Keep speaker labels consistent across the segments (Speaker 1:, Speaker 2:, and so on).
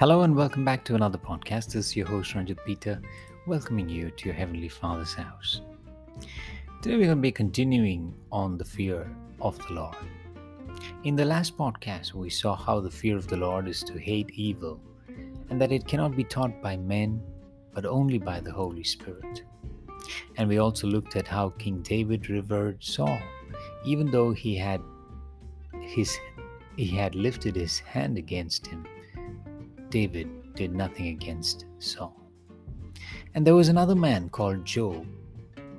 Speaker 1: Hello and welcome back to another podcast. This is your host Ranjit Peter, welcoming you to your Heavenly Father's house. Today we're going to be continuing on the fear of the Lord. In the last podcast, we saw how the fear of the Lord is to hate evil and that it cannot be taught by men but only by the Holy Spirit. And we also looked at how King David revered Saul, even though he had his he had lifted his hand against him David did nothing against Saul. And there was another man called Job,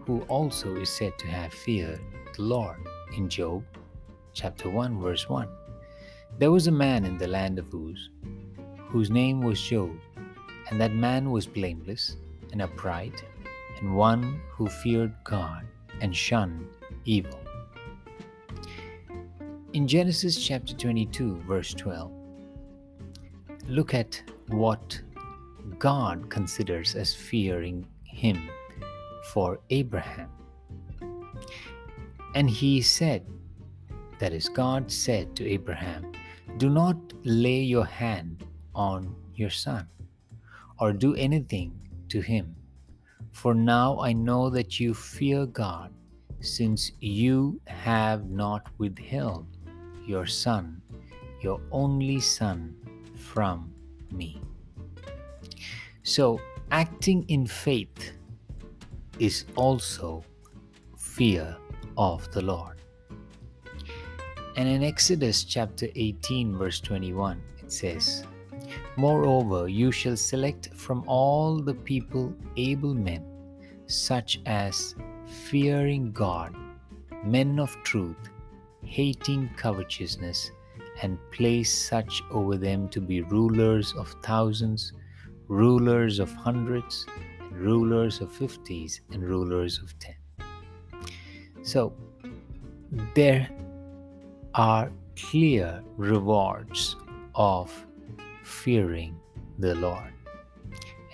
Speaker 1: who also is said to have feared the Lord. In Job chapter 1, verse 1, there was a man in the land of Uz, whose name was Job, and that man was blameless and upright, and one who feared God and shunned evil. In Genesis chapter 22, verse 12, look at what God considers as fearing Him for Abraham. And he said, that is, God said to Abraham, Do not lay your hand on your son, or do anything to him. For now I know that you fear God, since you have not withheld your son, your only son, from me. So, acting in faith is also fear of the Lord. And in Exodus chapter 18, verse 21, it says, Moreover, you shall select from all the people able men, such as fearing God, men of truth, hating covetousness, and place such over them to be rulers of thousands, rulers of hundreds, rulers of fifties, and rulers of ten. So, there are clear rewards of fearing the Lord.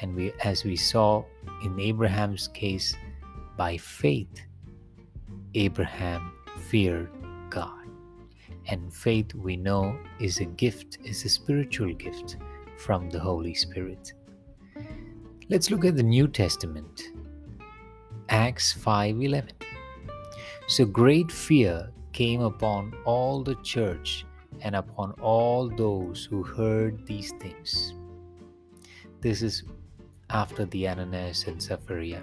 Speaker 1: And we, as we saw in Abraham's case, by faith, Abraham feared God. And faith, we know, is a gift, is a spiritual gift from the Holy Spirit. Let's look at the New Testament. Acts 5:11. So great fear came upon all the church and upon all those who heard these things. This is after the Ananias and Sapphira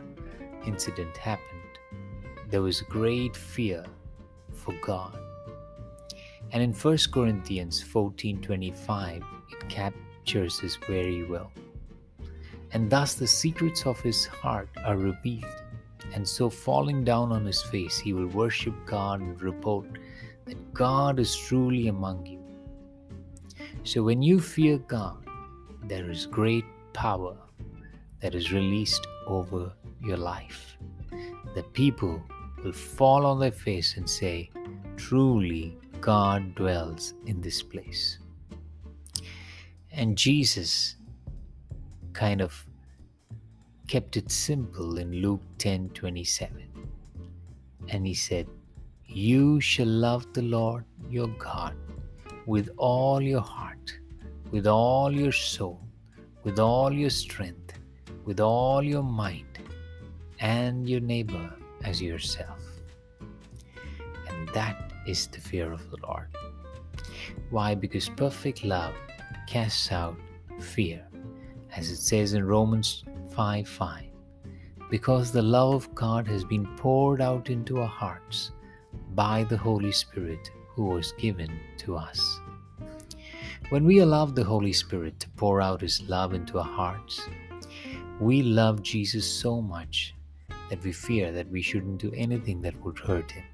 Speaker 1: incident happened. There was great fear for God and in 1 Corinthians 14:25 it captures this very well. And thus the secrets of his heart are revealed. And so falling down on his face he will worship God and report that God is truly among you. So when you fear God, there is great power that is released over your life. The people will fall on their face and say, Truly, God dwells in this place. And Jesus kind of kept it simple in Luke 10 27. And he said, You shall love the Lord your God with all your heart, with all your soul, with all your strength, with all your mind, and your neighbor as yourself. And that is the fear of the Lord. Why? Because perfect love casts out fear, as it says in Romans 5 5. Because the love of God has been poured out into our hearts by the Holy Spirit who was given to us. When we allow the Holy Spirit to pour out His love into our hearts, we love Jesus so much that we fear that we shouldn't do anything that would hurt Him.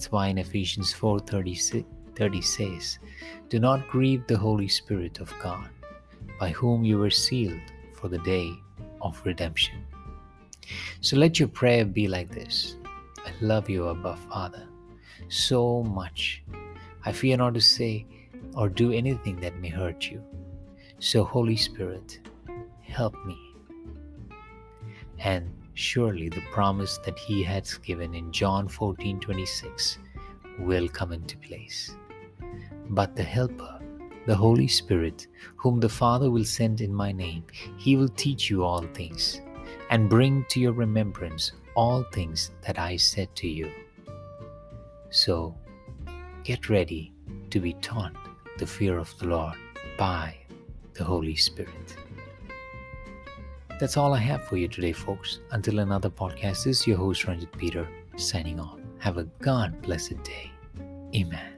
Speaker 1: That's why in Ephesians 4:30 30 says, Do not grieve the Holy Spirit of God, by whom you were sealed for the day of redemption. So let your prayer be like this I love you, Abba Father, so much. I fear not to say or do anything that may hurt you. So, Holy Spirit, help me. And surely the promise that he has given in John 14 26 will come into place. But the Helper, the Holy Spirit, whom the Father will send in my name. He will teach you all things and bring to your remembrance all things that I said to you. So, get ready to be taught the fear of the Lord by the Holy Spirit. That's all I have for you today, folks. Until another podcast, this is your host, Ranjit Peter, signing off. Have a God blessed day. Amen.